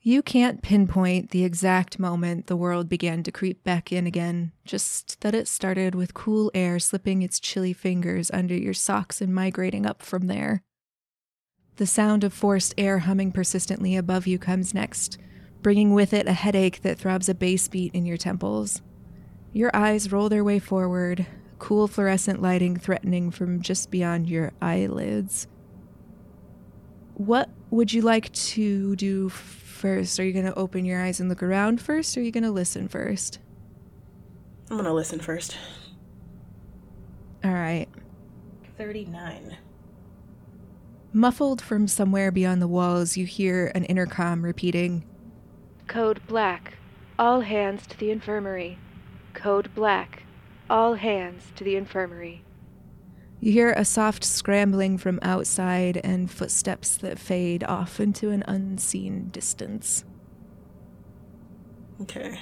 You can't pinpoint the exact moment the world began to creep back in again, just that it started with cool air slipping its chilly fingers under your socks and migrating up from there. The sound of forced air humming persistently above you comes next, bringing with it a headache that throbs a bass beat in your temples. Your eyes roll their way forward, cool fluorescent lighting threatening from just beyond your eyelids. What would you like to do first? Are you going to open your eyes and look around first, or are you going to listen first? I'm gonna listen first. All right. 39. Muffled from somewhere beyond the walls, you hear an intercom repeating Code Black. All hands to the infirmary. Code Black. All hands to the infirmary. You hear a soft scrambling from outside and footsteps that fade off into an unseen distance. Okay.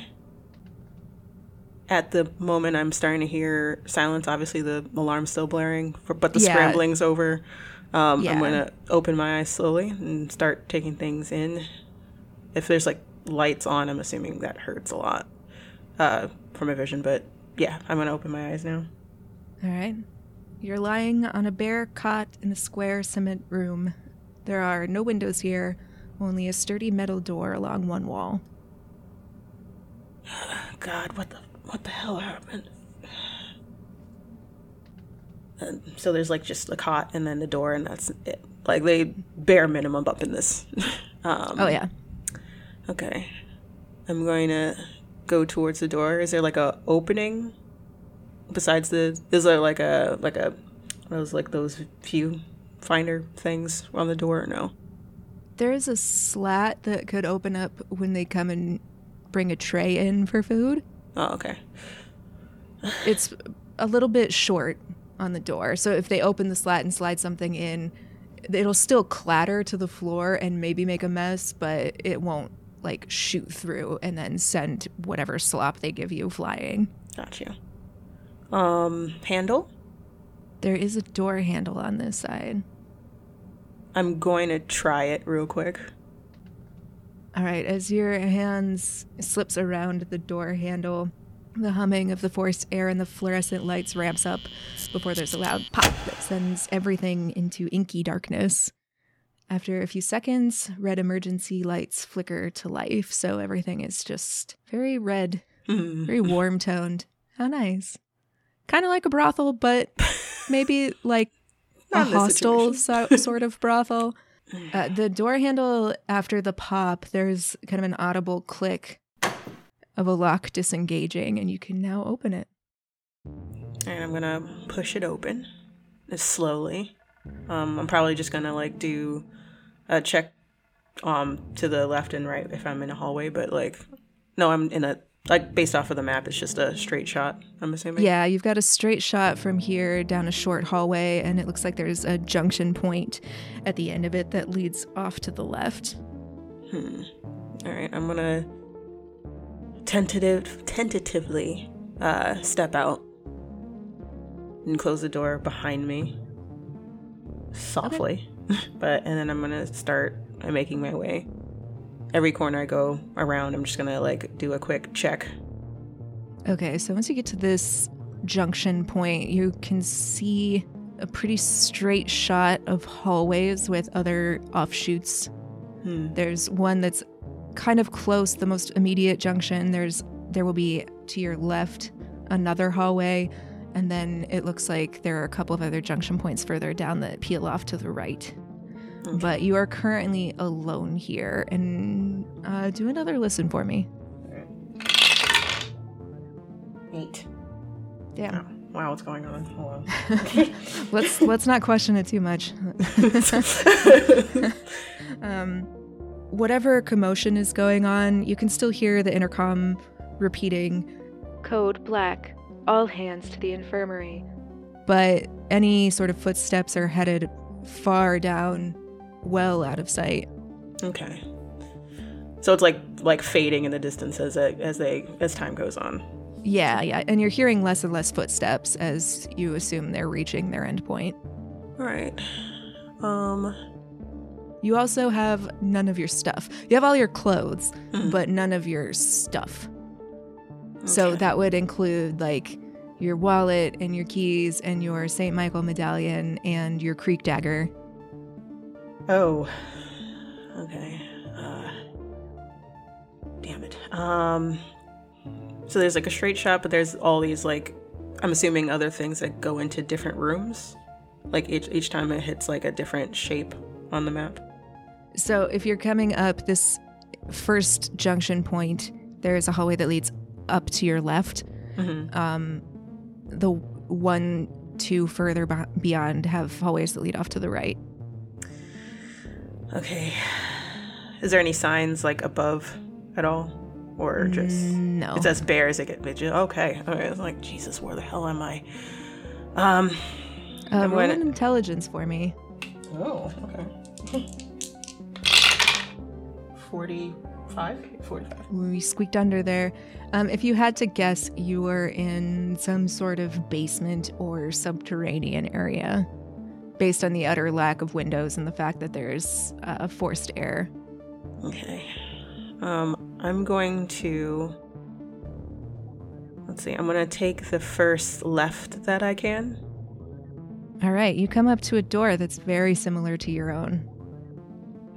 At the moment, I'm starting to hear silence. Obviously, the alarm's still blaring, for, but the Yeah. scrambling's over. Um, Yeah. I'm going to open my eyes slowly and start taking things in. If there's like lights on, I'm assuming that hurts a lot uh, for my vision. But yeah, I'm going to open my eyes now. All right. You're lying on a bare cot in a square cement room. There are no windows here, only a sturdy metal door along one wall. God, what the what the hell happened? And so there's like just the cot and then the door, and that's it. Like they bare minimum up in this. um, Oh, yeah. Okay. I'm going to go towards the door. Is there like a opening besides the is there like a like a those like those view finder things on the door or no? There is a slat that could open up when they come and bring a tray in for food. Oh, okay. It's a little bit short on the door. So if they open the slat and slide something in, it'll still clatter to the floor and maybe make a mess, but it won't like shoot through and then send whatever slop they give you flying. Got you. Um, handle? There is a door handle on this side. I'm going to try it real quick. All right, as your hands slips around the door handle, the humming of the forced air and the fluorescent lights ramps up before there's a loud pop that sends everything into inky darkness. After a few seconds, red emergency lights flicker to life, so everything is just very red, very warm toned. How nice. Kind of like a brothel, but maybe like a Not in this hostel so, sort of brothel. Uh, the door handle after the pop, there's kind of an audible click of a lock disengaging, and you can now open it. And I'm gonna push it open slowly. Um, I'm probably just gonna like do a check um to the left and right if I'm in a hallway, but like no, I'm in a like based off of the map, it's just a straight shot. I'm assuming. Yeah, you've got a straight shot from here down a short hallway, and it looks like there's a junction point at the end of it that leads off to the left. Hmm. All right, I'm gonna tentative tentatively uh, step out and close the door behind me softly. but and then I'm gonna start uh, making my way. Every corner I go around, I'm just gonna like do a quick check. Okay, so once you get to this junction point, you can see a pretty straight shot of hallways with other offshoots. Hmm. There's one that's kind of close, the most immediate junction. There's there will be to your left another hallway, and then it looks like there are a couple of other junction points further down that peel off to the right. But you are currently alone here, and uh, do another listen for me. Eight. Damn. Oh, wow, what's going on? Hold on. let's let's not question it too much. um, whatever commotion is going on, you can still hear the intercom repeating code black all hands to the infirmary but any sort of footsteps are headed far down well out of sight okay. So it's like like fading in the distance as it, as they as time goes on. yeah yeah and you're hearing less and less footsteps as you assume they're reaching their end point All right. Um. You also have none of your stuff. You have all your clothes, but none of your stuff. So that would include like your wallet and your keys and your St. Michael medallion and your creek dagger. Oh. Okay. Uh, damn it. Um. So there's like a straight shot, but there's all these like, I'm assuming other things that go into different rooms. Like each each time it hits like a different shape on the map. So if you're coming up this first junction point, there is a hallway that leads up to your left. Mm-hmm. Um, the one, two further beyond have hallways that lead off to the right. Okay. Is there any signs like above at all, or just No. it's as bare as it gets? Okay. Okay. It's like Jesus. Where the hell am I? Um. Uh, I'm gonna- intelligence for me. Oh, okay. 45? 45. We squeaked under there. Um, if you had to guess, you were in some sort of basement or subterranean area, based on the utter lack of windows and the fact that there's uh, forced air. Okay. Um, I'm going to. Let's see, I'm going to take the first left that I can. All right, you come up to a door that's very similar to your own.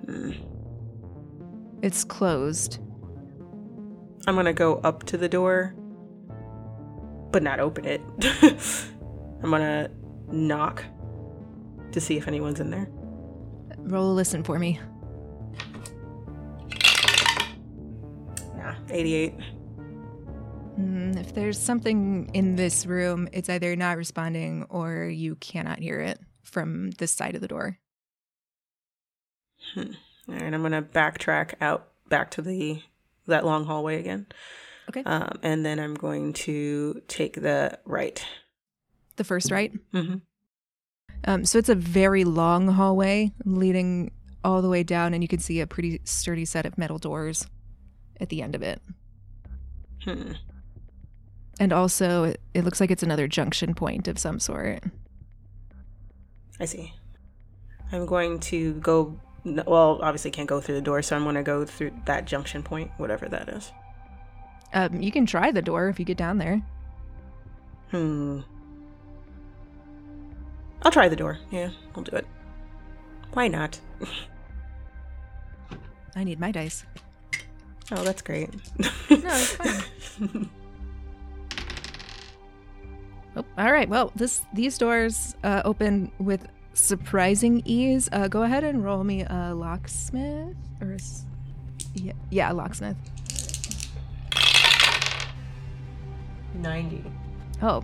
Hmm. It's closed. I'm going to go up to the door, but not open it. I'm going to knock to see if anyone's in there. Roll a listen for me. Nah, 88. Mm, if there's something in this room, it's either not responding or you cannot hear it from this side of the door. All right, I'm gonna backtrack out back to the that long hallway again, Okay. um, and then I'm going to take the right. the first right. Mm-hmm. Um, so it's a very long hallway leading all the way down, and you can see a pretty sturdy set of metal doors at the end of it. Hmm. And also, it, it looks like it's another junction point of some sort. I see. I'm going to go. Well, obviously can't go through the door, so I'm gonna go through that junction point, whatever that is. Um, you can try the door if you get down there. Hmm. I'll try the door. Yeah, I'll do it. Why not? I need my dice. Oh, that's great. No, it's fine. Oh, all right. Well, this these doors uh, open with surprising ease. Uh, go ahead and roll me a locksmith or a s- yeah, yeah, a locksmith. Ninety. Oh,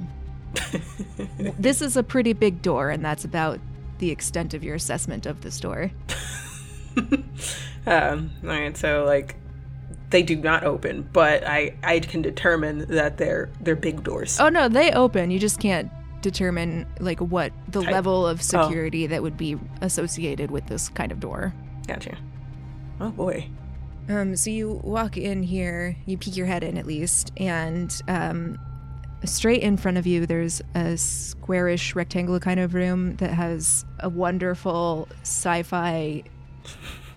this is a pretty big door, and that's about the extent of your assessment of this door. um, all right, so like they do not open, but I I can determine that they're they're big doors. Oh no, they open. You just can't determine like what the Type. level of security that would be associated with this kind of door. Gotcha. Oh boy. Um, so you walk in here, you peek your head in at least, and um, straight in front of you, there's a squarish rectangular kind of room that has a wonderful sci-fi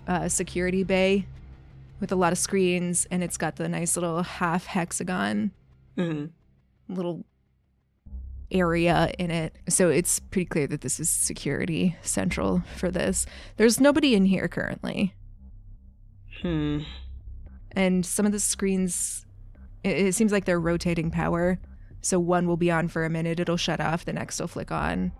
uh, security bay with a lot of screens, and it's got the nice little half hexagon hmm little area in it. So it's pretty clear that this is security central for this. There's nobody in here currently. Hmm. and some of the screens it, it seems like they're rotating power so one will be on for a minute it'll shut off the next will flick on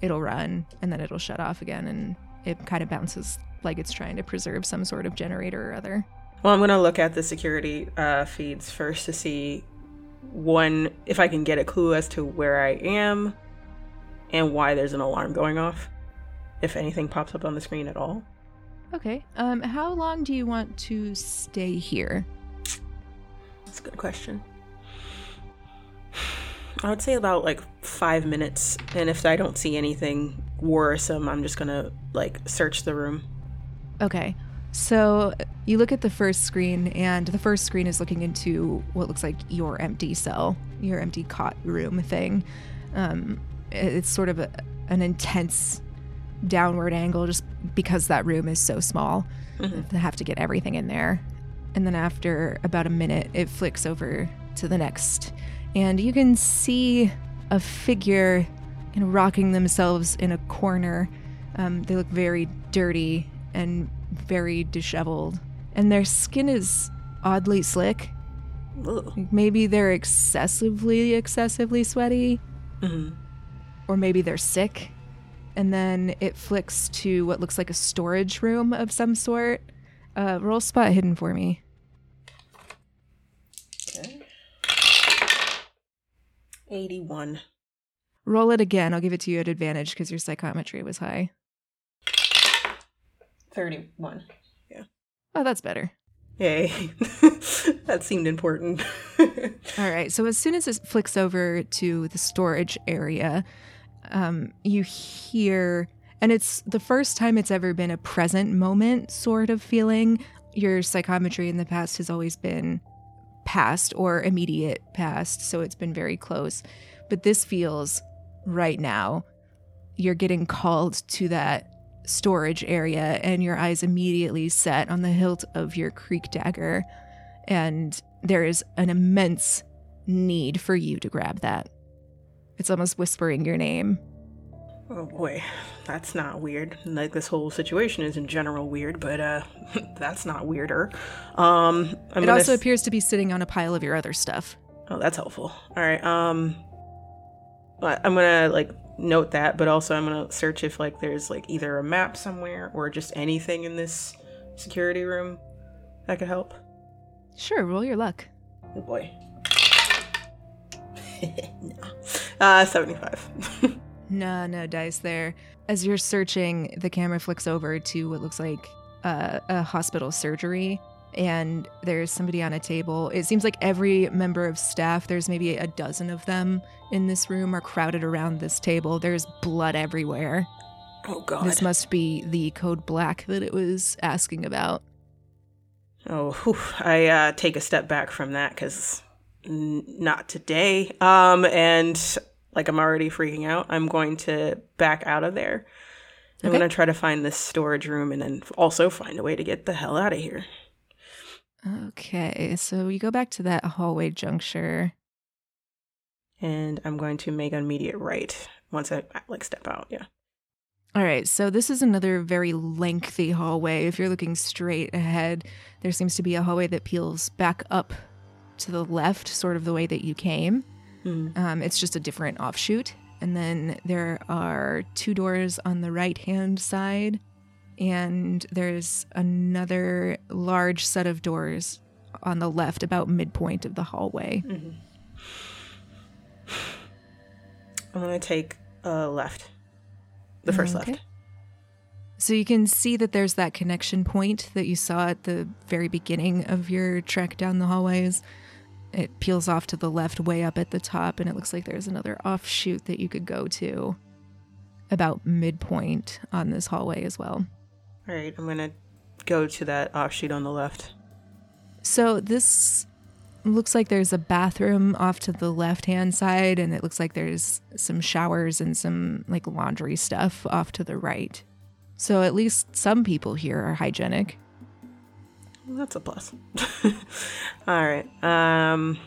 it'll run and then it'll shut off again and it kind of bounces like it's trying to preserve some sort of generator or other Well, I'm gonna look at the security uh, feeds first to see one if I can get a clue as to where I am and why there's an alarm going off. If anything pops up on the screen at all. okay um how long do you want to stay here That's a good question. I would say about like five minutes, and if I don't see anything worrisome, I'm just gonna like search the room. okay so you look at the first screen and the first screen is looking into what looks like your empty cell your empty cot room thing um, it's sort of a, an intense downward angle just because that room is so small. They have to get everything in there. And then after about a minute, it flicks over to the next. And you can see a figure you know, rocking themselves in a corner. Um, they look very dirty and very disheveled. And their skin is oddly slick. Ugh. Maybe they're excessively, excessively sweaty. Or maybe they're sick. And then it flicks to what looks like a storage room of some sort. Uh, roll spot hidden for me. 81. Roll it again. I'll give it to you at advantage because your psychometry was high. 31. Yeah. Oh, that's better. Yay. that seemed important. All right. So as soon as it flicks over to the storage area, um, you hear, and it's the first time it's ever been a present moment sort of feeling. Your psychometry in the past has always been past or immediate past, so it's been very close. But this feels right now. You're getting called to that storage area, and your eyes immediately set on the hilt of your creek dagger. And there is an immense need for you to grab that. It's almost whispering your name. Oh boy. That's not weird. Like this whole situation is in general weird, but uh that's not weirder. Um I'm it also s- appears to be sitting on a pile of your other stuff. Oh, that's helpful. All right. Um, I'm gonna like note that, but also I'm gonna search if like there's like either a map somewhere or just anything in this security room that could help. Sure, roll your luck. Oh boy. no. Uh, 75. No, no dice there. As you're searching, the camera flicks over to what looks like uh, a hospital surgery, and there's somebody on a table. It seems like every member of staff, there's maybe a dozen of them in this room, are crowded around this table. There's blood everywhere. oh god. This must be the code black that it was asking about. Oh, whew. I uh, take a step back from that because n- not today. Um, and like I'm already freaking out. I'm going to back out of there. I'm Okay. gonna try to find this storage room and then also find a way to get the hell out of here. Okay, so you go back to that hallway juncture. And I'm going to make an immediate right once I like step out. Yeah. All right, so this is another very lengthy hallway. If you're looking straight ahead, there seems to be a hallway that peels back up to the left, sort of the way that you came. Mm. Um, it's just a different offshoot. And then there are two doors on the right hand side, and there's another large set of doors on the left, about midpoint of the hallway. I'm gonna take uh left. The first Okay. left. So you can see that there's that connection point that you saw at the very beginning of your trek down the hallways. It peels off to the left, way up at the top, and it looks like there's another offshoot that you could go to about midpoint on this hallway as well. All right. I'm gonna go to that offshoot on the left. So this looks like there's a bathroom off to the left hand side, and it looks like there's some showers and some like laundry stuff off to the right. So at least some people here are hygienic. That's a plus. All right. Um,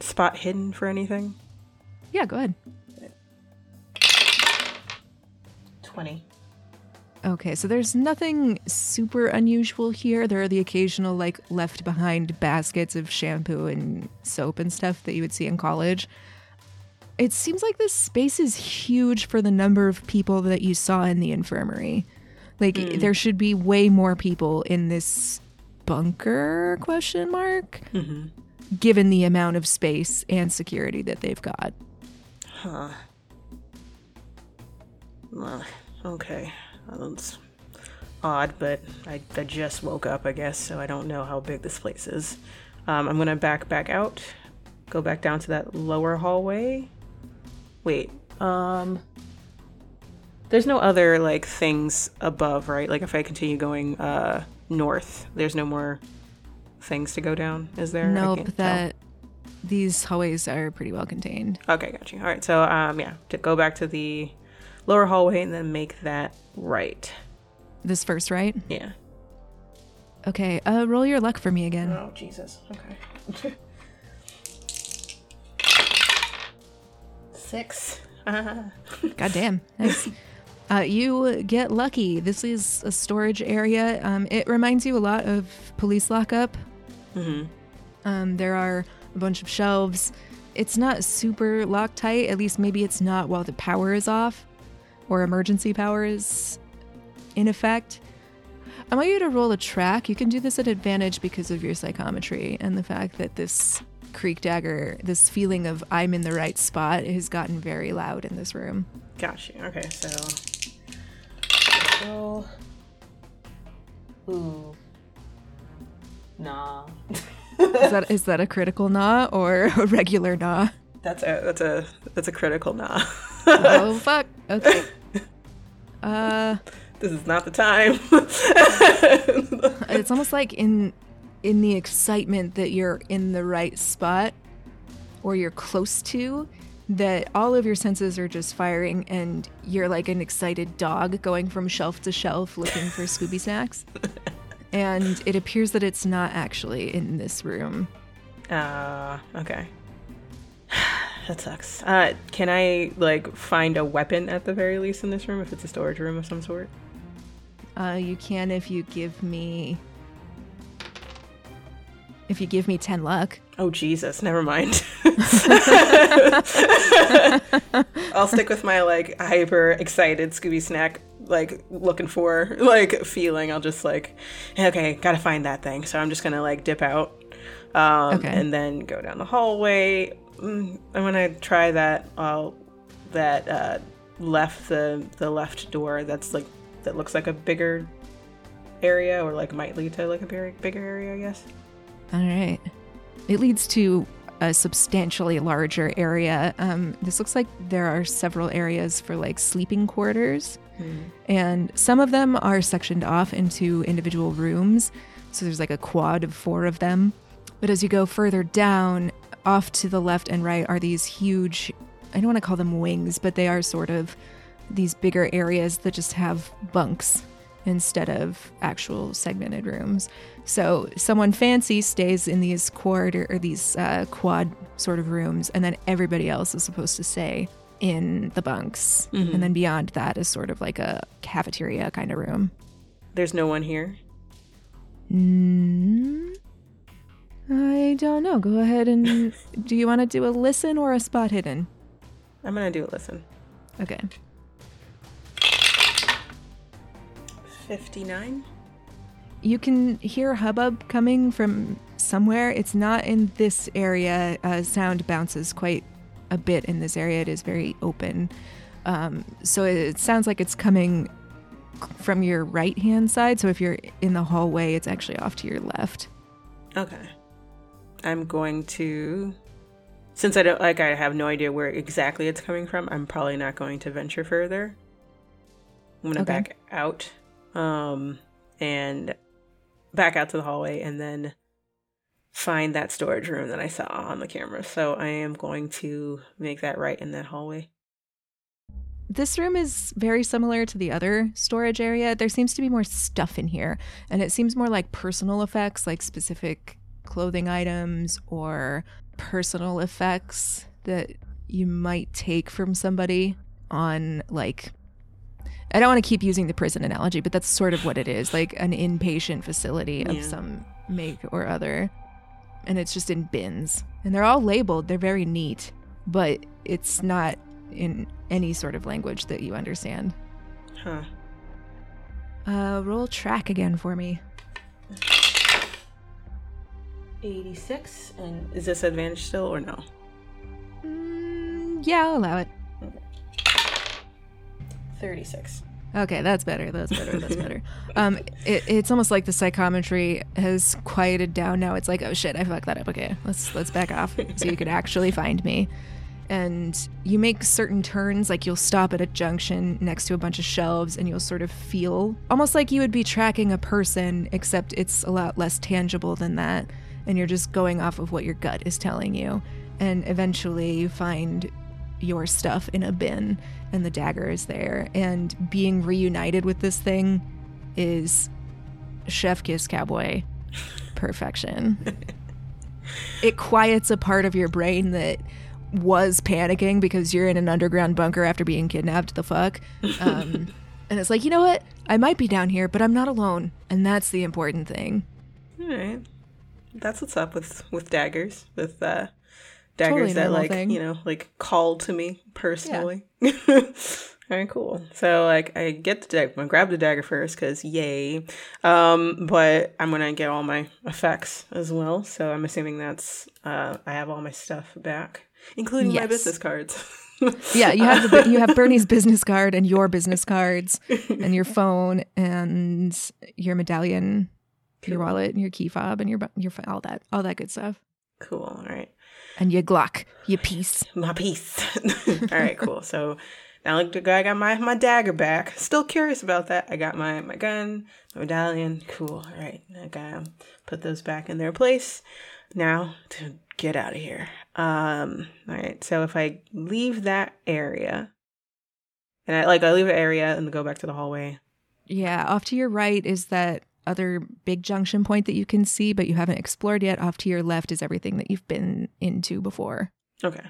spot hidden for anything? Yeah, go ahead. Twenty. Okay, so there's nothing super unusual here. There are the occasional, like, left behind baskets of shampoo and soap and stuff that you would see in college. It seems like this space is huge for the number of people that you saw in the infirmary. Like, there should be way more people in this bunker? Question mark. Given the amount of space and security that they've got. Huh. Well, okay. That's odd, but I, I just woke up, I guess, so I don't know how big this place is. Um, I'm gonna back back out, go back down to that lower hallway. Wait, um, there's no other like things above, right? Like if I continue going uh north, there's no more things to go down, is there? I Nope, tell. that these hallways are pretty well contained. Okay, got you. All right, so um, yeah, to go back to the lower hallway and then make that right. This first, right? Yeah. Okay, uh, roll your luck for me again. Oh, Jesus. Okay. Six. God damn. Nice. Uh, you get lucky. This is a storage area. Um, it reminds you a lot of police lockup. Mm-hmm. Um, there are a bunch of shelves. It's not super locked tight. At least maybe it's not while the power is off or emergency power is in effect. I want you to roll a track. You can do this at advantage because of your psychometry and the fact that this creek dagger, this feeling of I'm in the right spot, has gotten very loud in this room. Gotcha. Okay, so. Roll. Ooh. Nah. Is that is that a critical gnaw or a regular gnaw? That's a that's a that's a critical nah. oh fuck. Okay. Uh this is not the time. it's almost like in in the excitement that you're in the right spot or you're close to that all of your senses are just firing and you're like an excited dog going from shelf to shelf looking for Scooby snacks. And it appears that it's not actually in this room. Uh, okay. that sucks. Uh, can I like find a weapon at the very least in this room if it's a storage room of some sort? Uh, you can if you give me. If you give me 10 luck. Oh, Jesus. Never mind. I'll stick with my like hyper excited Scooby snack, like looking for like feeling. I'll just like, okay, gotta find that thing. So I'm just gonna like dip out um, okay. and then go down the hallway. Mm, I'm gonna try that. I'll that uh, left the the left door. That's like that looks like a bigger area or like might lead to like a bigger, bigger area, I guess. All right. It leads to a substantially larger area. Um, this looks like there are several areas for like sleeping quarters, mm. and some of them are sectioned off into individual rooms. So there's like a quad of four of them. But as you go further down, off to the left and right are these huge, I don't want to call them wings, but they are sort of these bigger areas that just have bunks instead of actual segmented rooms. So someone fancy stays in these quad or these uh, quad sort of rooms, and then everybody else is supposed to stay in the bunks. Mm-hmm. And then beyond that is sort of like a cafeteria kind of room. There's no one here. Mm, I don't know. Go ahead and do you want to do a listen or a spot hidden? I'm gonna do a listen. Okay. 59. You can hear hubbub coming from somewhere. It's not in this area. Uh, sound bounces quite a bit in this area. It is very open. Um, so it sounds like it's coming from your right hand side. So if you're in the hallway, it's actually off to your left. Okay. I'm going to since I don't like I have no idea where exactly it's coming from, I'm probably not going to venture further. I'm gonna okay. back out um, and back out to the hallway and then find that storage room that I saw on the camera. So I am going to make that right in that hallway. This room is very similar to the other storage area. There seems to be more stuff in here, and it seems more like personal effects, like specific clothing items or personal effects that you might take from somebody on like I don't want to keep using the prison analogy, but that's sort of what it is like an inpatient facility of yeah. some make or other. And it's just in bins. And they're all labeled, they're very neat, but it's not in any sort of language that you understand. Huh. Uh, roll track again for me. 86. And is this advantage still or no? Mm, yeah, I'll allow it. 36. Okay, that's better. That's better. That's better. Um, it, it's almost like the psychometry has quieted down now. It's like, oh shit, I fucked that up. Okay, let's let's back off so you could actually find me. And you make certain turns, like you'll stop at a junction next to a bunch of shelves, and you'll sort of feel almost like you would be tracking a person, except it's a lot less tangible than that. And you're just going off of what your gut is telling you. And eventually, you find your stuff in a bin and the dagger is there. And being reunited with this thing is chef kiss cowboy perfection. it quiets a part of your brain that was panicking because you're in an underground bunker after being kidnapped. The fuck. Um, and it's like, you know what? I might be down here, but I'm not alone, and that's the important thing. All right, that's what's up with with daggers, with uh, daggers totally that like thing. you know like call to me personally. Yeah. All right, cool. So like I get the dagger, I'm gonna grab the dagger first because yay. Um, but I'm gonna get all my effects as well. So I'm assuming that's uh, I have all my stuff back, including yes. my business cards. yeah, you have the, you have Bernie's business card and your business cards and your phone and your medallion, cool. your wallet and your key fob and your your all that all that good stuff. Cool. All right. And your Glock, your piece. My piece. all right. Cool. So now look, I got my my dagger back. Still curious about that. I got my my gun, my medallion. Cool. All right. I gotta put those back in their place. Now to get out of here. Um, all right. So if I leave that area, and I like I leave the area and go back to the hallway. Yeah, off to your right is that other big junction point that you can see, but you haven't explored yet. Off to your left is everything that you've been into before. Okay.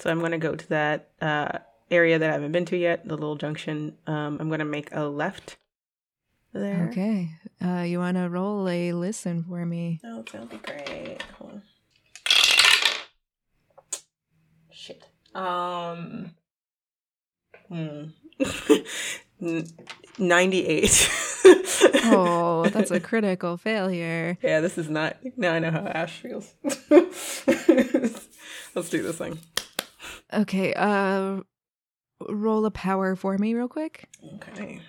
So I'm gonna go to that uh, area that I haven't been to yet, the little junction. Um, I'm gonna make a left there. Okay. Uh, you want to roll a listen for me? Oh, that'll be great. Hold on. Shit. Um. Hmm. 98. oh, that's a critical failure. Yeah, this is not. Now I know how Ash feels. Let's do this thing. Okay, uh roll a power for me real quick. Okay.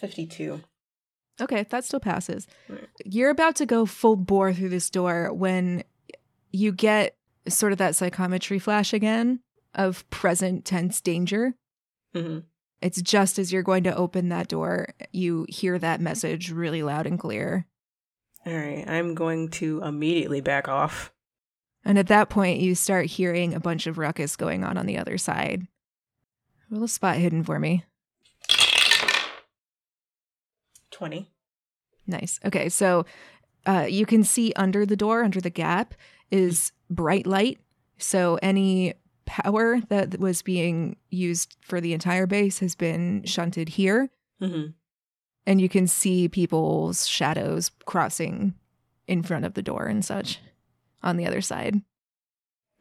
52. Okay, that still passes. Right. You're about to go full bore through this door when you get sort of that psychometry flash again of present tense danger. Mm-hmm. It's just as you're going to open that door, you hear that message really loud and clear. All right, I'm going to immediately back off. And at that point, you start hearing a bunch of ruckus going on on the other side. Roll a spot hidden for me. 20. Nice. Okay, so uh, you can see under the door, under the gap, is bright light. So any power that was being used for the entire base has been shunted here. Mm-hmm. And you can see people's shadows crossing in front of the door and such on the other side.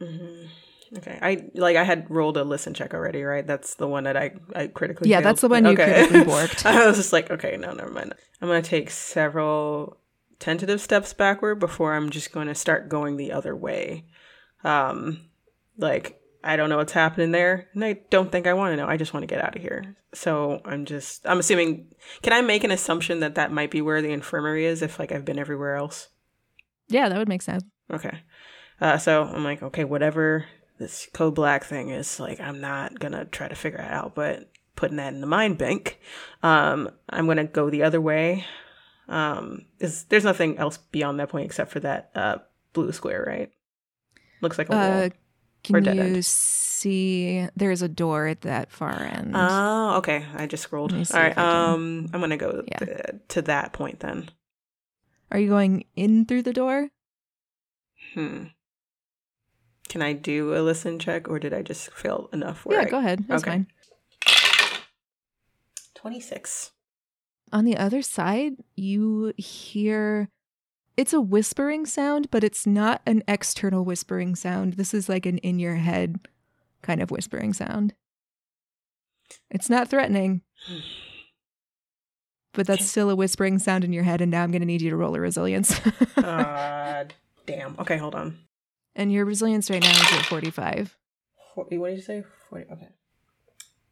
Mm-hmm. Okay, I like I had rolled a listen check already, right? That's the one that I I critically. Yeah, failed. that's the one you okay. critically borked. I was just like, okay, no, never mind. I'm gonna take several tentative steps backward before I'm just going to start going the other way. Um, like I don't know what's happening there, and I don't think I want to know. I just want to get out of here. So I'm just I'm assuming. Can I make an assumption that that might be where the infirmary is? If like I've been everywhere else. Yeah, that would make sense. Okay. Uh, so I'm like, okay, whatever this code black thing is like i'm not gonna try to figure it out but putting that in the mind bank um, i'm gonna go the other way um, is there's nothing else beyond that point except for that uh, blue square right looks like a wall uh, can you see there's a door at that far end oh okay i just scrolled all right um i'm gonna go yeah. to, to that point then are you going in through the door hmm can I do a listen check or did I just fail enough? yeah, I... go ahead. That's okay. fine. 26. On the other side, you hear it's a whispering sound, but it's not an external whispering sound. This is like an in your head kind of whispering sound. It's not threatening. But that's still a whispering sound in your head, and now I'm going to need you to roll a resilience. uh, damn. Okay, hold on. And your resilience right now is at 45. 40, what did you say? 40. Okay.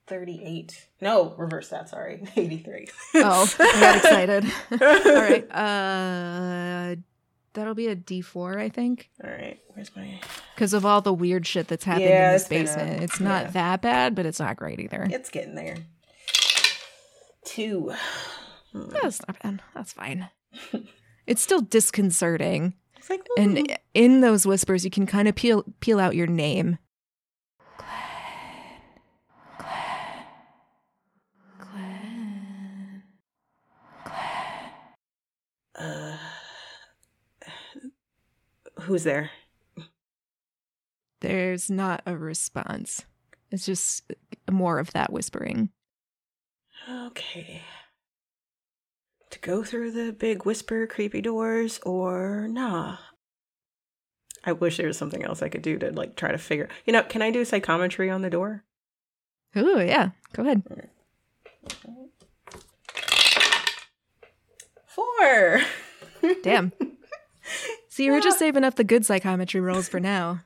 38. No, reverse that. Sorry. 83. oh, I got excited. All right. Uh, that'll be a D4, I think. All right. Where's my. Because of all the weird shit that's happened yeah, in this basement. Gonna, it's not yeah. that bad, but it's not great either. It's getting there. Two. That's not bad. That's fine. it's still disconcerting. It's like, and in those whispers, you can kind of peel peel out your name. Uh, who's there? There's not a response. It's just more of that whispering. Okay. To go through the big whisper creepy doors or nah. I wish there was something else I could do to like try to figure. You know, can I do psychometry on the door? Ooh, yeah. Go ahead. All right. All right. Four. Damn. So you were just saving up the good psychometry rolls for now.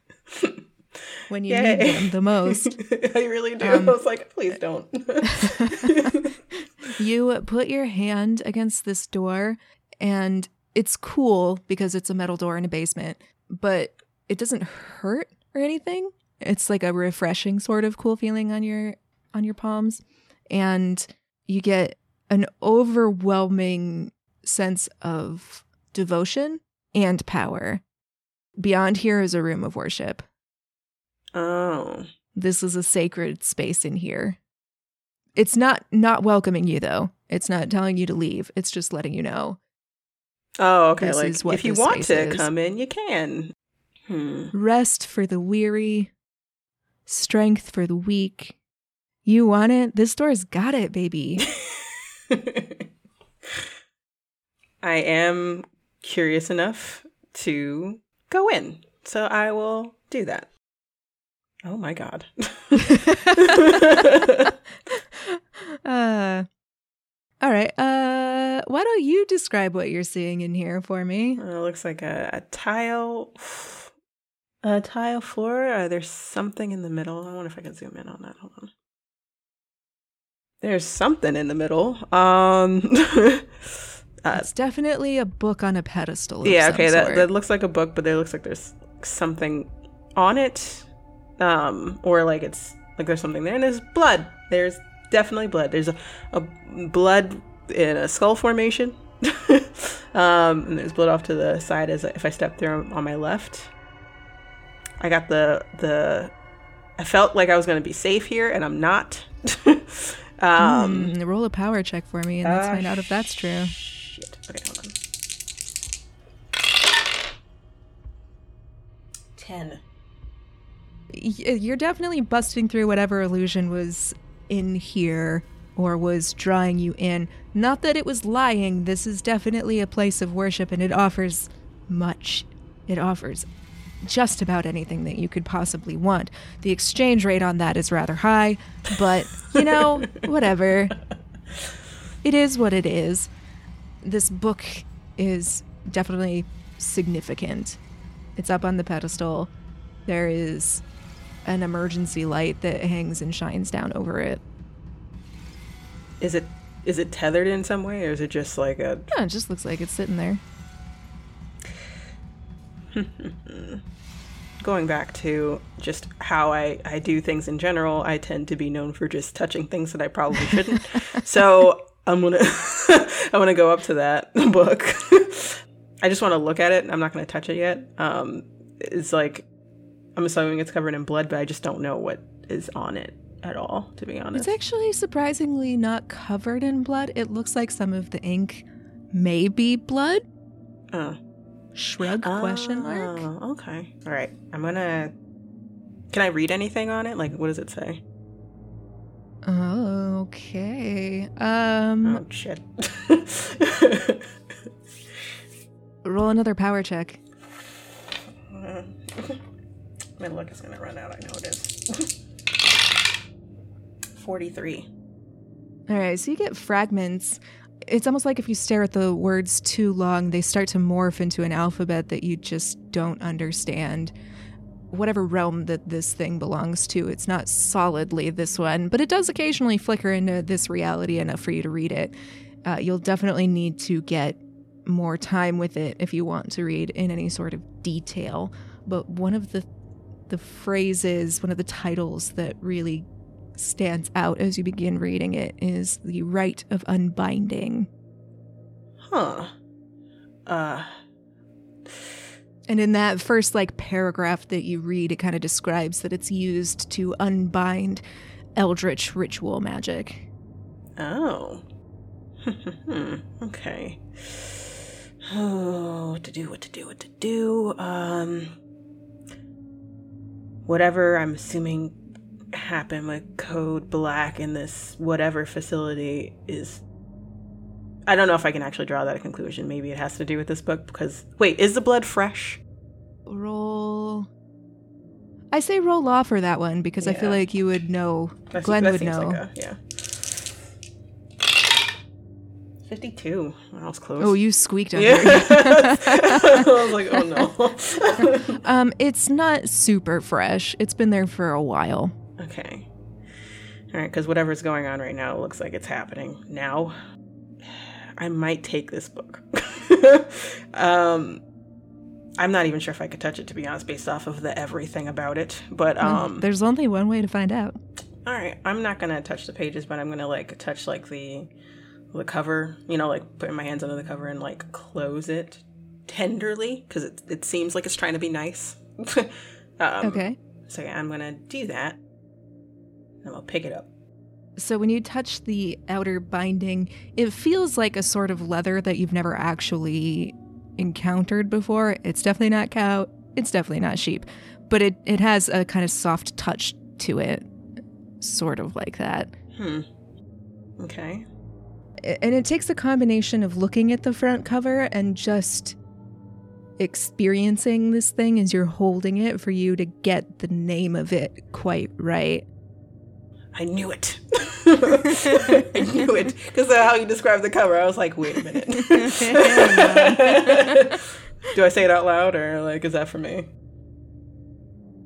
When you Yay. need them the most. I really do. Um, I was like, please don't. You put your hand against this door, and it's cool because it's a metal door in a basement, but it doesn't hurt or anything. It's like a refreshing sort of cool feeling on your on your palms, and you get an overwhelming sense of devotion and power. Beyond here is a room of worship. oh. This is a sacred space in here. It's not not welcoming you though. It's not telling you to leave. It's just letting you know. Oh, okay. This like is what if you want to is. come in, you can. Hmm. Rest for the weary, strength for the weak. You want it? This door's got it, baby. I am curious enough to go in, so I will do that. Oh my god. uh all right. Uh why don't you describe what you're seeing in here for me? Uh, it looks like a, a tile, a tile floor. Uh, there's something in the middle. I wonder if I can zoom in on that. Hold on. There's something in the middle. Um, uh, It's definitely a book on a pedestal. Yeah, okay. That that looks like a book, but there looks like there's something on it, um, or like it's like there's something there. And there's blood. There's definitely blood. There's a, a blood in a skull formation. um, and there's blood off to the side as if I step through on my left. I got the the. I felt like I was going to be safe here, and I'm not. um, Hmm, roll a power check for me and let's Ah, find out if that's true. 10. You're definitely busting through whatever illusion was in here or was drawing you in. Not that it was lying, this is definitely a place of worship and it offers much. It offers just about anything that you could possibly want. The exchange rate on that is rather high, but you know, whatever. It is what it is. This book is definitely significant it's up on the pedestal. There is an emergency light that hangs and shines down over it. Is it is it tethered in some way, or is it just like a? No, it just looks like it's sitting there. Going back to just how I I do things in general, I tend to be known for just touching things that I probably shouldn't. so I'm gonna I'm gonna go up to that book. I just want to look at it. I'm not gonna touch it yet. Um, it's like I'm assuming it's covered in blood, but I just don't know what is on it at all. To be honest. It's actually surprisingly not covered in blood. It looks like some of the ink may be blood. Uh. Shrug question mark. Oh, okay. All right. I'm gonna. Can I read anything on it? Like, what does it say? Okay. Um Oh shit. roll another power check. My luck is gonna run out. I know it is. Forty-three. All right, so you get fragments. It's almost like if you stare at the words too long, they start to morph into an alphabet that you just don't understand. Whatever realm that this thing belongs to, it's not solidly this one, but it does occasionally flicker into this reality enough for you to read it. Uh, you'll definitely need to get more time with it if you want to read in any sort of detail. But one of the the phrases, one of the titles that really stands out as you begin reading it is the rite of unbinding. Huh. Uh. And in that first like paragraph that you read, it kind of describes that it's used to unbind eldritch ritual magic. Oh. okay. Oh, what to do, what to do, what to do. Um, whatever I'm assuming happened with Code Black in this whatever facility is. I don't know if I can actually draw that conclusion. Maybe it has to do with this book because. Wait, is the blood fresh? Roll. I say roll off for that one because I feel like you would know. That se- Glenn would know. like a- yeah. 52. That was close. oh, you squeaked under. Yeah. I was like, oh no. um, it's not super fresh. It's been there for a while. okay. All right, because whatever's going on right now looks like it's happening now. I might take this book. um, I'm not even sure if I could touch it to be honest, based off of the everything about it. But um, There's only one way to find out. all right, I'm not gonna touch the pages, but I'm gonna like touch like the the cover. You know, like putting my hands under the cover and like close it tenderly because it it seems like it's trying to be nice. um, Okay. So yeah, I'm gonna do that. And I'll pick it up. So when you touch the outer binding, it feels like a sort of leather that you've never actually encountered before. It's definitely not cow. It's definitely not sheep, but it it has a kind of soft touch to it, sort of like that. Hmm. Okay. And it takes a combination of looking at the front cover and just experiencing this thing as you're holding it for you to get the name of it quite right. I knew it. I knew it because of how you described the cover. I was like, wait a minute. Do I say it out loud or like is that for me?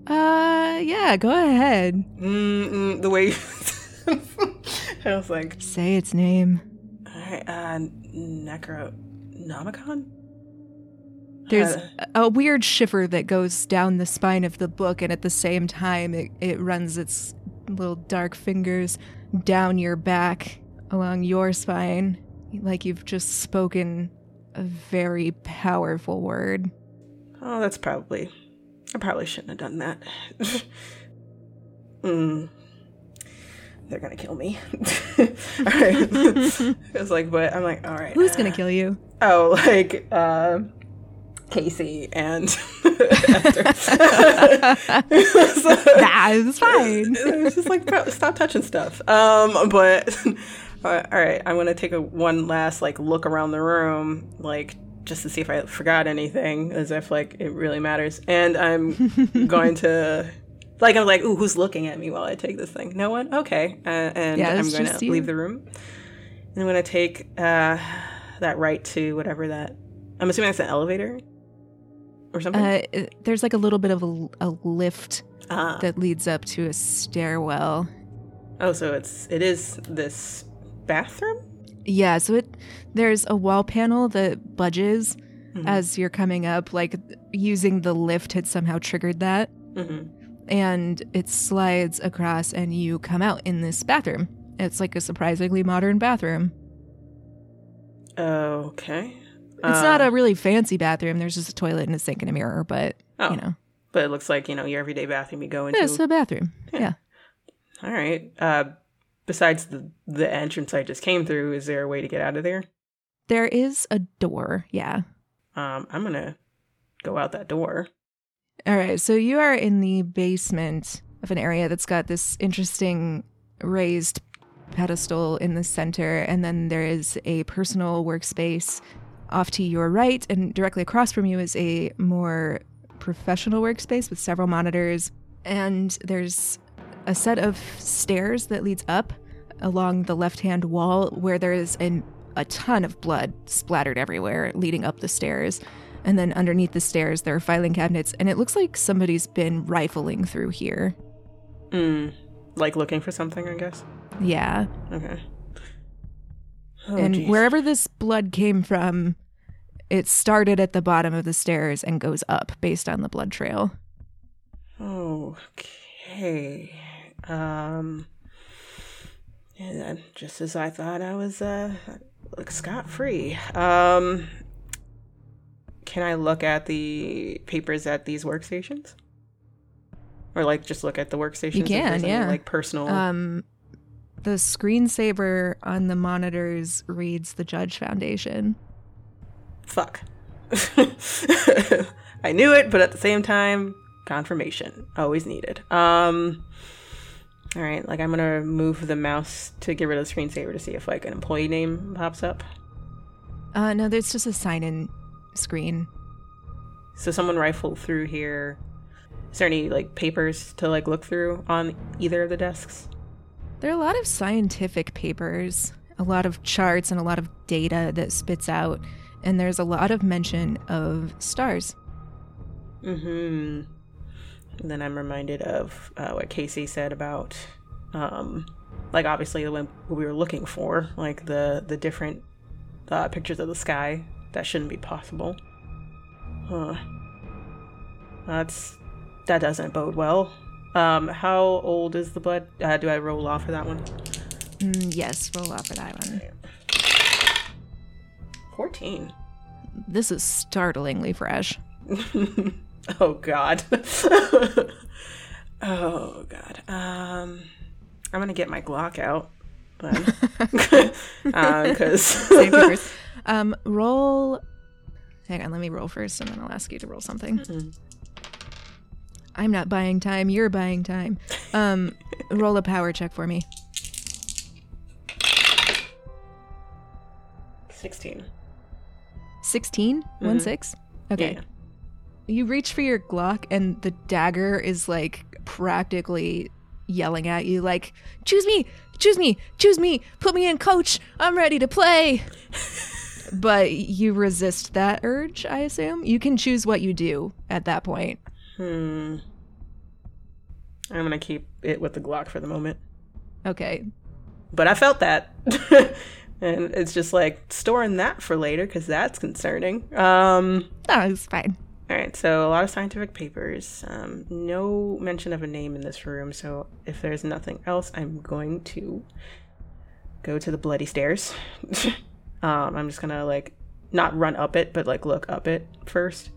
Uh, yeah, go ahead. Mm-mm, the way you I was like, Say its name. Right, uh, Necronomicon? There's Uh, a weird shiver that goes down the spine of the book, and at the same time, it, it runs its little dark fingers down your back along your spine, like you've just spoken a very powerful word. Oh, that's probably. I probably shouldn't have done that. mm. They're gonna kill me. all right. it's like, but I'm like, all right. Who's gonna uh, kill you? Oh, like uh, Casey and Esther. That's fine. it's just like stop touching stuff. Um, but uh, all right, I'm gonna take a one last like look around the room, like just to see if I forgot anything, as if like it really matters. And I'm going to. Like I'm like, ooh, who's looking at me while I take this thing? No one. Okay, uh, and Yeah, I'm going to leave the room. And I'm going to take uh, that right to whatever that. I'm assuming that's an elevator or something. Uh, there's like a little bit of a, a lift ah. that leads up to a stairwell. Oh, so it's it is this bathroom. Yeah, so it there's a wall panel that budges Mhm. as you're coming up. Like using the lift had somehow triggered that, Mhm. And it slides across, and you come out in this bathroom. It's like a surprisingly modern bathroom. Okay. It's not a really fancy bathroom. There's just a toilet and a sink and a mirror, but Oh, you know, but it looks like you know your everyday bathroom you go into. it's a bathroom. Yeah. All right. Uh, besides the the entrance I just came through, is there a way to get out of there? There is a door. Yeah. Um, I'm gonna go out that door. All right, so you are in the basement of an area that's got this interesting raised pedestal in the center, and then there is a personal workspace off to your right, and directly across from you is a more professional workspace with several monitors, and there's a set of stairs that leads up along the left-hand wall where there is an, a ton of blood splattered everywhere leading up the stairs. And then underneath the stairs, there are filing cabinets, and it looks like somebody's been rifling through here. Mm, like looking for something, I guess. Yeah. Okay. Oh, and geez. wherever this blood came from, it started at the bottom of the stairs and goes up based on the blood trail. Okay. Um. Yeah, just as I thought, I was uh like scot free. Um. Can I look at the papers at these workstations? Or like just look at the workstations? if can, any, yeah. like personal. Um, the screensaver on the monitors reads the Judge Foundation. Fuck. I knew it, but at the same time, confirmation always needed. Um, all right, like I'm gonna move the mouse to get rid of the screensaver to see if like an employee name pops up. Uh, no, there's just a sign-in screen. So someone rifled through here. Is there any like papers to like look through on either of the desks? There are a lot of scientific papers, a lot of charts, and a lot of data that spits out, and there's a lot of mention of stars. Mm hmm. Then I'm reminded of uh, what Casey said about, um, like obviously what we were looking for, like the the different uh, pictures of the sky. That shouldn't be possible. Huh. That's that doesn't bode well. Um, how old is the blood? Uh, do I roll off for that one? Mm, yes, roll off for that one. 14. This is startlingly fresh. oh god. oh god. Um I'm going to get my Glock out then. uh, cuz um roll Hang on, let me roll first and then I'll ask you to roll something. Mm-hmm. I'm not buying time, you're buying time. Um roll a power check for me. 16. 16? Mm-hmm. 1 6? Okay. Yeah. You reach for your Glock, and the dagger is like practically yelling at you, like, choose me, choose me, choose me, put me in, coach, I'm ready to play. but you resist that urge, I assume. You can choose what you do at that point. Hmm. I'm gonna keep it with the Glock for the moment. Okay. But I felt that. and it's just like storing that for later because that's concerning. Um, no, it's fine. All right, so a lot of scientific papers. Um, no mention of a name in this room. So if there's nothing else, I'm going to go to the bloody stairs. um, I'm just gonna like not run up it, but like look up it first.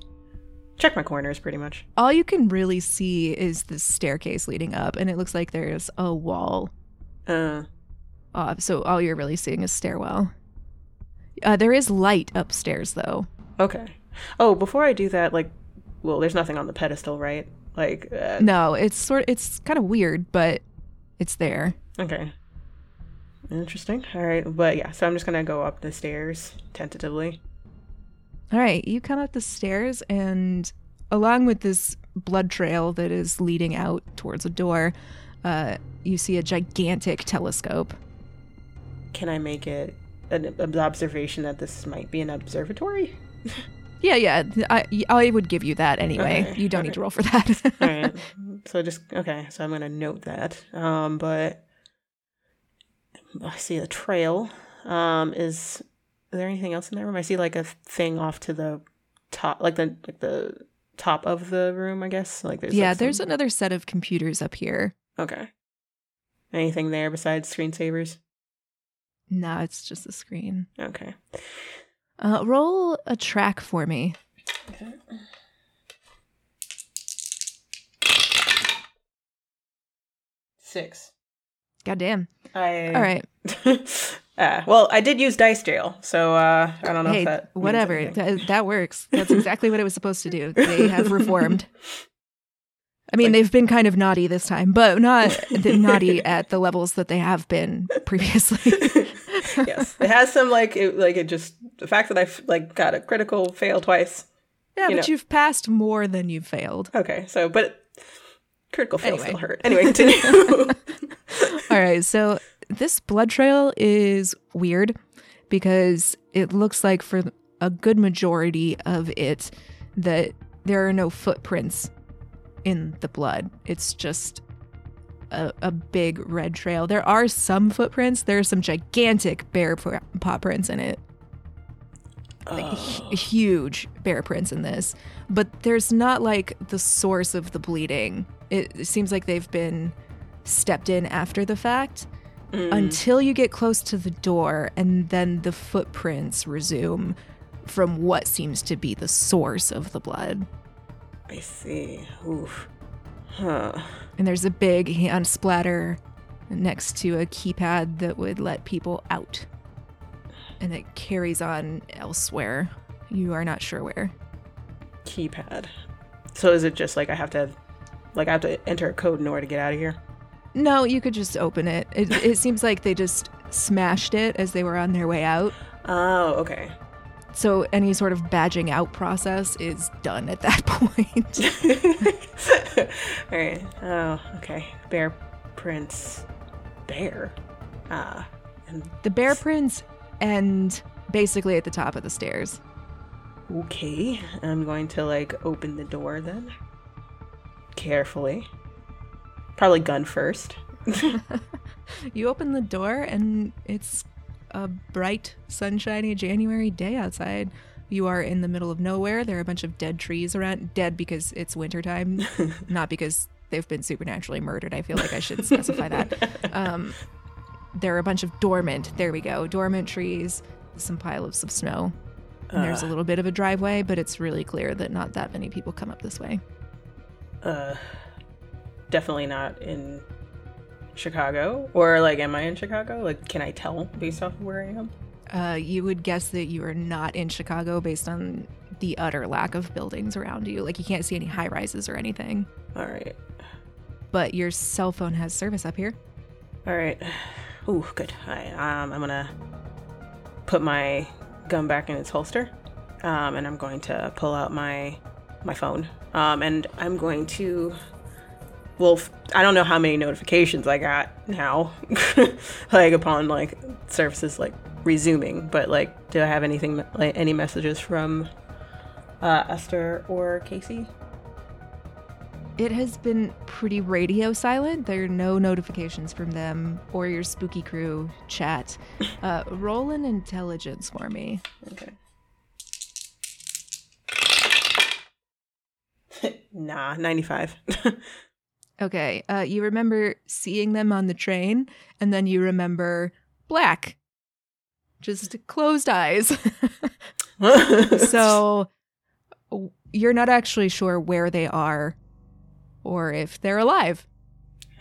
Check my corners, pretty much. All you can really see is the staircase leading up, and it looks like there's a wall. Uh, uh, so all you're really seeing is stairwell. Uh, there is light upstairs, though. Okay. Oh, before I do that, like, well, there's nothing on the pedestal, right? Like, uh... no, it's sort. It's kind of weird, but it's there. Okay. Interesting. All right, but yeah, so I'm just gonna go up the stairs tentatively. All right, you come up the stairs, and along with this blood trail that is leading out towards a door, uh, you see a gigantic telescope can I make it an observation that this might be an observatory? yeah, yeah. I, I would give you that anyway. Okay, you don't okay. need to roll for that. All right. So just okay. So I'm gonna note that. Um, but I see a trail. Um, is, is there anything else in that room? I see like a thing off to the top, like the like the top of the room. I guess like there's yeah. Like there's another set of computers up here. Okay. Anything there besides screensavers? No, it's just a screen. Okay. Uh, roll a track for me. Okay. Six. Goddamn. I. All right. uh, well, I did use dice jail, so uh, I don't know hey, if that. Whatever. Th- that works. That's exactly what it was supposed to do. They have reformed. I mean, like, they've been kind of naughty this time, but not naughty at the levels that they have been previously. yes, it has some like it, like it just the fact that I've like got a critical fail twice. Yeah, you but know. you've passed more than you've failed. Okay, so but critical fail anyway. still hurt. Anyway, continue. All right, so this blood trail is weird because it looks like for a good majority of it that there are no footprints in the blood. It's just a, a big red trail. There are some footprints. There are some gigantic bear paw prints in it. Like huge bear prints in this. But there's not like the source of the bleeding. It, it seems like they've been stepped in after the fact. Mm. Until you get close to the door, and then the footprints resume from what seems to be the source of the blood. I see. Oof. Huh. And there's a big hand splatter next to a keypad that would let people out. And it carries on elsewhere You are not sure where. Keypad. So is it just like I have to, like I have to enter a code in order to get out of here? No, you could just open it. It, it seems like they just smashed it as they were on their way out. Oh, okay. So any sort of badging out process is done at that point. All right. Oh, okay. Bear prints. Bear. Ah. and the bear prints end basically at the top of the stairs. okay. I'm going to like open the door then. Carefully. Probably gun first. You open the door and it's a bright, sunshiny January day outside. You are in the middle of nowhere. There are a bunch of dead trees around. Dead because it's wintertime, not because they've been supernaturally murdered. I feel like I should specify that. Um, there are a bunch of dormant, there we go, dormant trees, some piles of snow. And there's a little bit of a driveway, but it's really clear that not that many people come up this way. Uh, definitely not in Chicago. Or like, am I in Chicago? Like, can I tell based off of where I am? Uh, you would guess that you are not in Chicago based on the utter lack of buildings around you. Like you can't see any high rises or anything. All right. But your cell phone has service up here. All right. Ooh, good. I, um, I'm gonna put my gun back in its holster, um, and I'm going to pull out my my phone, um, and I'm going to. Well, I don't know how many notifications I got now, like upon like services like resuming, but like, do I have anything like any messages from uh, Esther or Casey? It has been pretty radio silent. There are no notifications from them or your spooky crew chat. Uh, roll an intelligence for me. Okay. nah, 95. Okay. Uh, you remember seeing them on the train, and then you remember black. Just closed eyes. so you're not actually sure where they are or if they're alive.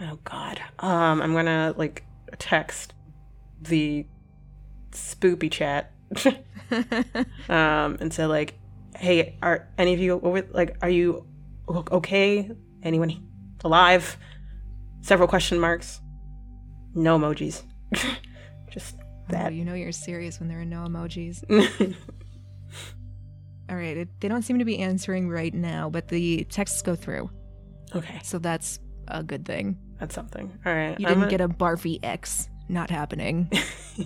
Oh god. Um, I'm gonna like text the spoopy chat. um, and say like, hey, are any of you over like are you okay? Anyone alive? Several question marks. No emojis. Just Oh, that. you know you're serious when there are no emojis. All right. It, they don't seem to be answering right now, but the texts go through. Okay, So that's a good thing. that's something. All right. You I'm didn't gonna- get a barfy X. Not happening.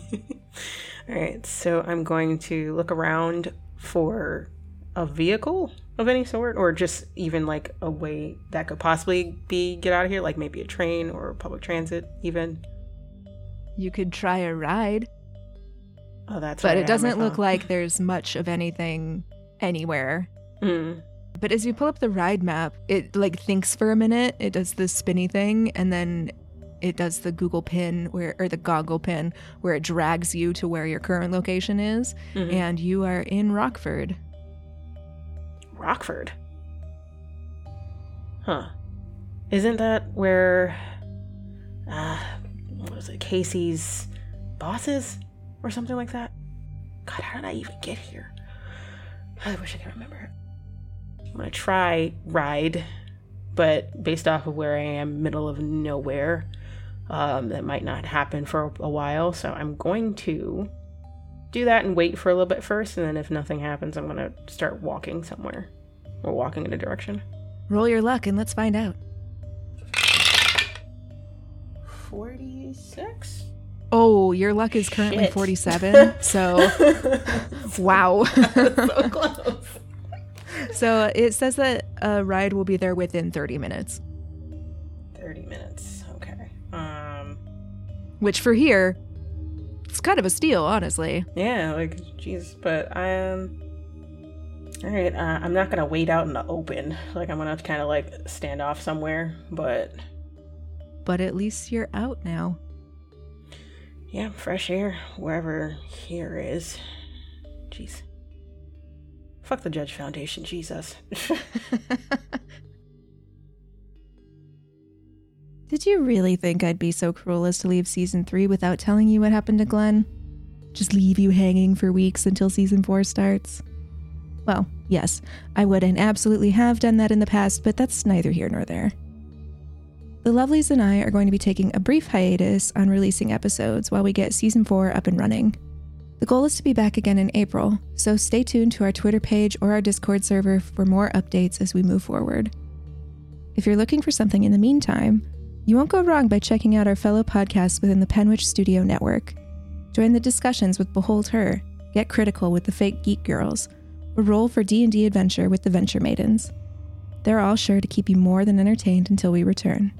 All right, so I'm going to look around for a vehicle of any sort, or just even like a way that could possibly be get out of here, like maybe a train or public transit, even. You could try a ride, Oh, that's. but I it doesn't look like there's much of anything anywhere. Mm. But as you pull up the ride map, it like thinks for a minute. It does the spinny thing, and then it does the Google pin where or the goggle pin where it drags you to where your current location is, Mhm. and you are in Rockford. Rockford. Huh. Isn't that where. Uh, what was it? Casey's bosses? Or something like that? God, how did I even get here? I wish I could remember. I'm gonna try ride, but based off of where I am, middle of nowhere, um, that might not happen for a while. So I'm going to do that and wait for a little bit first, and then if nothing happens, I'm gonna start walking somewhere or walking in a direction. Roll your luck and let's find out. 46? Oh, your luck is currently Shit. 47. So, wow. so close. So it says that a ride will be there within 30 minutes, 30 minutes. Okay. Um, which for here, it's kind of a steal, honestly. yeah, like, jeez, but I um. All right, uh, I'm not gonna wait out in the open. Like, I'm gonna kind of like stand off somewhere. But But at least you're out now. yeah, fresh air wherever here is. Jeez. Fuck the Judge Foundation, Jesus. Did you really think I'd be so cruel as to leave season three without telling you what happened to Glenn? Just leave you hanging for weeks until season four starts? Well, yes, I would and absolutely have done that in the past, but that's neither here nor there. The Lovelies and I are going to be taking a brief hiatus on releasing episodes while we get season 4 up and running. The goal is to be back again in April, so stay tuned to our Twitter page or our Discord server for more updates as we move forward. If you're looking for something in the meantime, you won't go wrong by checking out our fellow podcasts within the Penwitch Studio network. Join the discussions with Behold Her, get critical with the Fake Geek Girls, or roll for D&D adventure with the Venture Maidens. They're all sure to keep you more than entertained until we return.